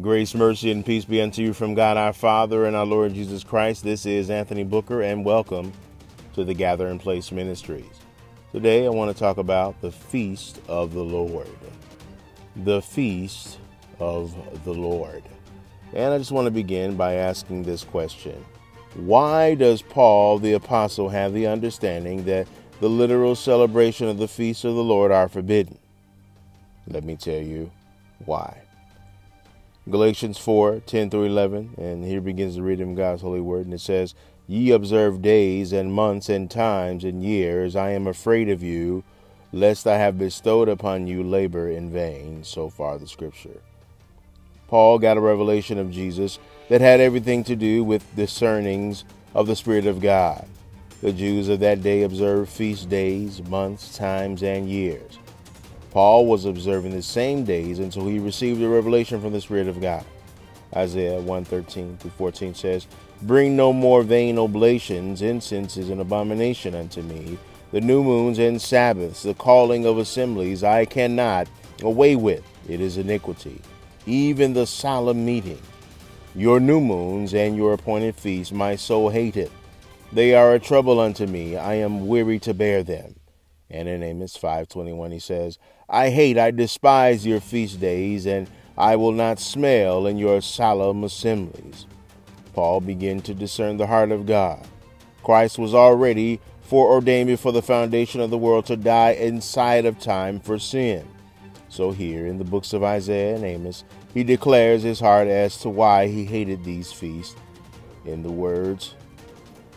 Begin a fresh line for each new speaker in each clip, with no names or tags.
Grace, mercy, and peace be unto you from God our Father and our Lord Jesus Christ. This is Anthony Booker, and welcome to the Gathering Place Ministries. Today, I want to talk about the Feast of the Lord. The Feast of the Lord. And I just want to begin by asking this question Why does Paul the Apostle have the understanding that the literal celebration of the Feast of the Lord are forbidden? Let me tell you why. Galatians 4 10 through 11. And here begins the reading of God's holy word. And it says, Ye observe days and months and times and years. I am afraid of you, lest I have bestowed upon you labor in vain. So far, the scripture. Paul got a revelation of Jesus that had everything to do with discernings of the Spirit of God. The Jews of that day observed feast days, months, times, and years. Paul was observing the same days until he received a revelation from the Spirit of God. Isaiah 113 through 14 says, Bring no more vain oblations, incense is an abomination unto me. The new moons and Sabbaths, the calling of assemblies, I cannot away with. It is iniquity. Even the solemn meeting. Your new moons and your appointed feasts, my soul hateth. They are a trouble unto me. I am weary to bear them. And in Amos 5:21 he says, I hate, I despise your feast days, and I will not smell in your solemn assemblies. Paul began to discern the heart of God. Christ was already foreordained before the foundation of the world to die inside of time for sin. So here in the books of Isaiah and Amos, he declares his heart as to why he hated these feasts. In the words,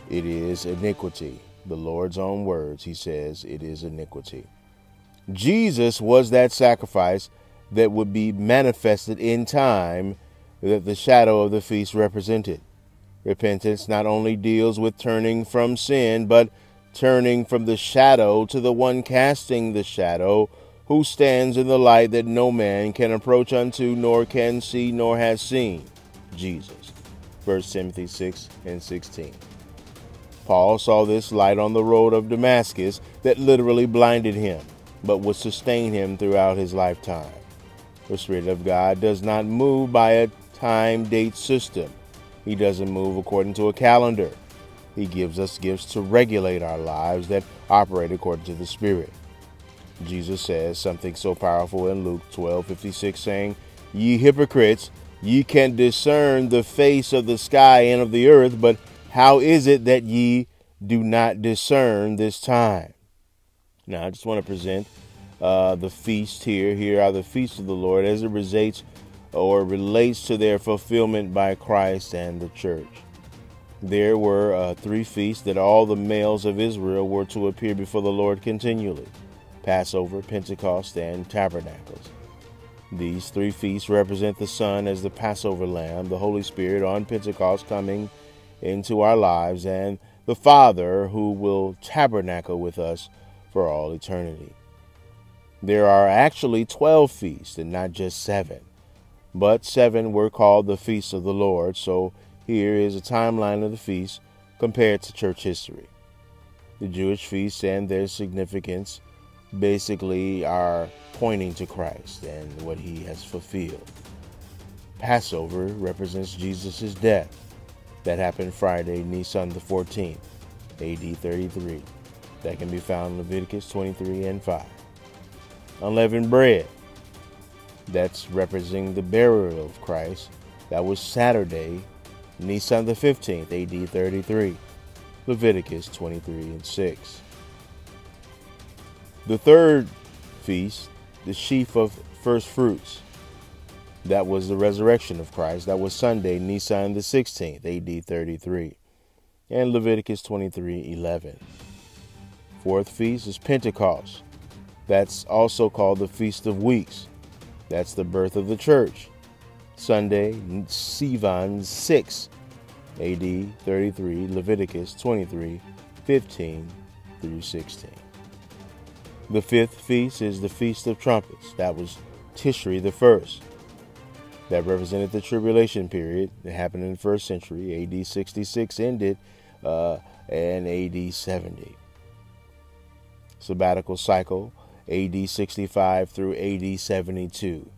it is iniquity. The Lord's own words, he says, it is iniquity. Jesus was that sacrifice that would be manifested in time that the shadow of the feast represented. Repentance not only deals with turning from sin, but turning from the shadow to the one casting the shadow, who stands in the light that no man can approach unto, nor can see, nor has seen Jesus. 1 Timothy 6 and 16. Paul saw this light on the road of Damascus that literally blinded him but would sustain him throughout his lifetime. The Spirit of God does not move by a time date system. He doesn't move according to a calendar. He gives us gifts to regulate our lives that operate according to the Spirit. Jesus says something so powerful in Luke 12:56 saying, "Ye hypocrites, ye can discern the face of the sky and of the earth, but how is it that ye do not discern this time?" Now, I just want to present uh, the feast here. Here are the feasts of the Lord as it relates or relates to their fulfillment by Christ and the church. There were uh, three feasts that all the males of Israel were to appear before the Lord continually Passover, Pentecost, and Tabernacles. These three feasts represent the Son as the Passover lamb, the Holy Spirit on Pentecost coming into our lives, and the Father who will tabernacle with us for all eternity. There are actually 12 feasts and not just seven, but seven were called the feasts of the Lord, so here is a timeline of the feasts compared to church history. The Jewish feasts and their significance basically are pointing to Christ and what he has fulfilled. Passover represents Jesus' death. That happened Friday, Nisan the 14th, AD 33 that can be found in Leviticus 23 and 5. Unleavened bread, that's representing the burial of Christ. That was Saturday, Nisan the 15th, AD 33. Leviticus 23 and 6. The third feast, the sheaf of first fruits, that was the resurrection of Christ. That was Sunday, Nisan the 16th, AD 33. And Leviticus 23 11. Fourth feast is Pentecost. That's also called the Feast of Weeks. That's the birth of the church. Sunday, Sivan 6, AD 33, Leviticus 23, 15 through 16. The fifth feast is the Feast of Trumpets. That was Tishri the first. That represented the tribulation period that happened in the first century. AD 66 ended uh, and AD 70 sabbatical cycle, AD 65 through AD 72.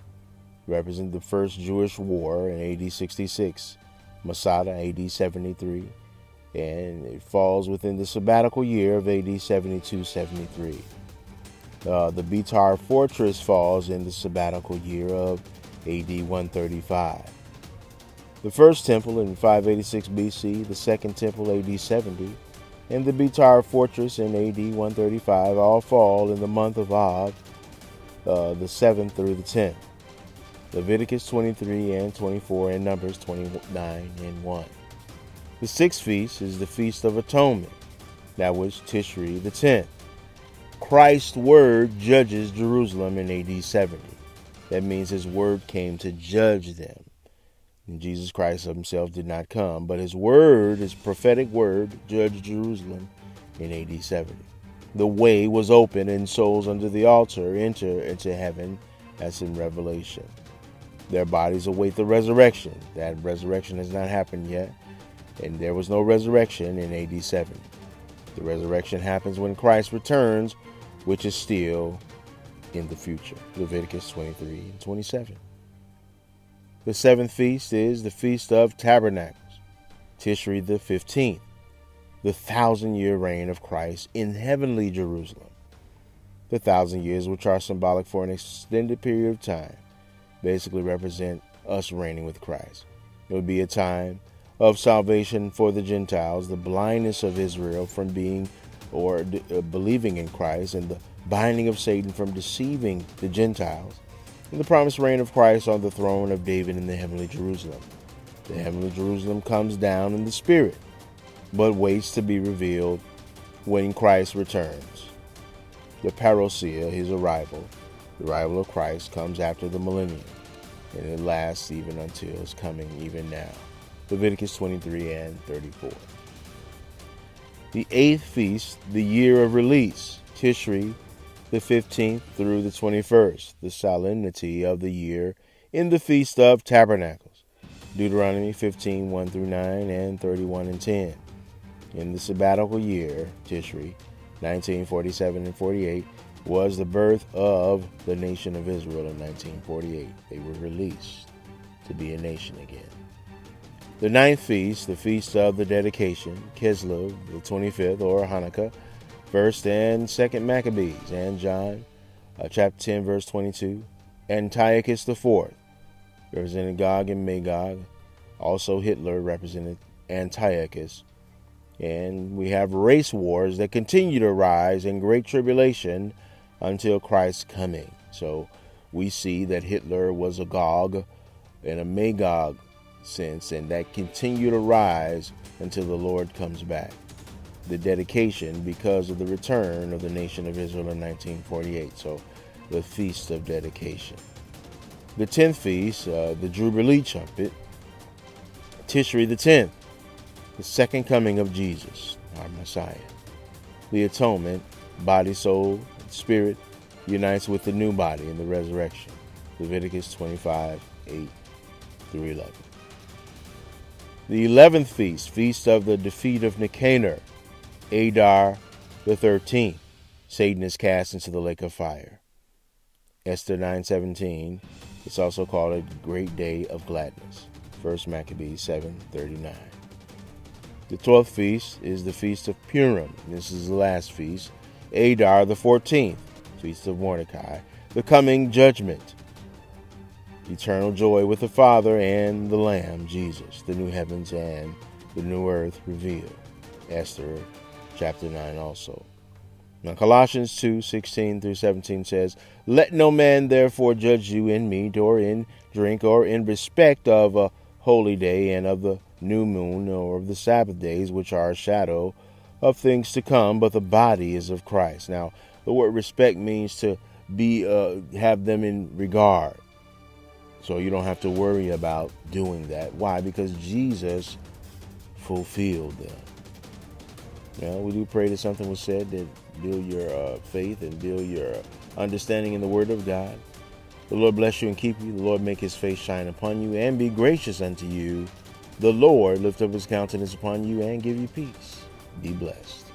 represent the first Jewish war in AD 66, Masada AD 73, and it falls within the sabbatical year of AD 72 73. Uh, the Betar fortress falls in the sabbatical year of AD 135. The first temple in 586 BC, the second temple AD 70, and the Betar fortress in AD 135 all fall in the month of Av, uh, the 7th through the 10th. Leviticus 23 and 24 and Numbers 29 and 1. The sixth feast is the Feast of Atonement. That was Tishri the 10th. Christ's word judges Jerusalem in AD 70. That means his word came to judge them. And Jesus Christ himself did not come, but his word, his prophetic word, judged Jerusalem in AD 70. The way was open and souls under the altar enter into heaven. as in Revelation. Their bodies await the resurrection. That resurrection has not happened yet, and there was no resurrection in AD 70. The resurrection happens when Christ returns, which is still in the future. Leviticus 23 and 27. The seventh feast is the Feast of Tabernacles, Tishri the 15th, the thousand year reign of Christ in heavenly Jerusalem. The thousand years, which are symbolic for an extended period of time, basically represent us reigning with Christ. It would be a time of salvation for the Gentiles, the blindness of Israel from being or uh, believing in Christ, and the binding of Satan from deceiving the Gentiles and the promised reign of Christ on the throne of David in the heavenly Jerusalem. The heavenly Jerusalem comes down in the Spirit, but waits to be revealed when Christ returns. The parousia, his arrival, the arrival of Christ, comes after the millennium, and it lasts even until his coming, even now. Leviticus 23 and 34. The eighth feast, the year of release, Tishri the 15th through the 21st, the solemnity of the year in the Feast of Tabernacles. Deuteronomy 15, 1 through 9, and 31 and 10. In the sabbatical year, Tishri, 1947 and 48, was the birth of the nation of Israel in 1948. They were released to be a nation again. The ninth feast, the feast of the dedication, Kislev, the 25th, or Hanukkah, First and Second Maccabees, and John, uh, chapter 10, verse 22. Antiochus IV represented Gog and Magog. Also, Hitler represented Antiochus. And we have race wars that continue to rise in great tribulation until Christ's coming. So we see that Hitler was a Gog and a Magog sense, and that continue to rise until the Lord comes back the dedication because of the return of the nation of Israel in 1948. So, the Feast of Dedication. The 10th feast, uh, the Jubilee Trumpet, Tishri the 10th, the second coming of Jesus, our Messiah. The atonement, body, soul, spirit, unites with the new body in the resurrection. Leviticus 25, 8 through 11. The 11th feast, Feast of the Defeat of Nicanor, Adar the 13th, Satan is cast into the lake of fire. Esther 9:17, it's also called a great day of gladness. 1 Maccabees 7:39. The 12th feast is the feast of Purim. This is the last feast. Adar the 14th, feast of Mordecai, the coming judgment. Eternal joy with the Father and the Lamb, Jesus, the new heavens and the new earth revealed. Esther chapter 9 also. Now, Colossians 2 16 through 17 says, Let no man therefore judge you in meat or in drink or in respect of a holy day and of the new moon or of the Sabbath days, which are a shadow of things to come, but the body is of Christ. Now, the word respect means to be uh, have them in regard. So you don't have to worry about doing that. Why? Because Jesus fulfilled them. Know, we do pray that something was said that build your uh, faith and build your understanding in the Word of God. The Lord bless you and keep you. The Lord make his face shine upon you and be gracious unto you. The Lord lift up his countenance upon you and give you peace. Be blessed.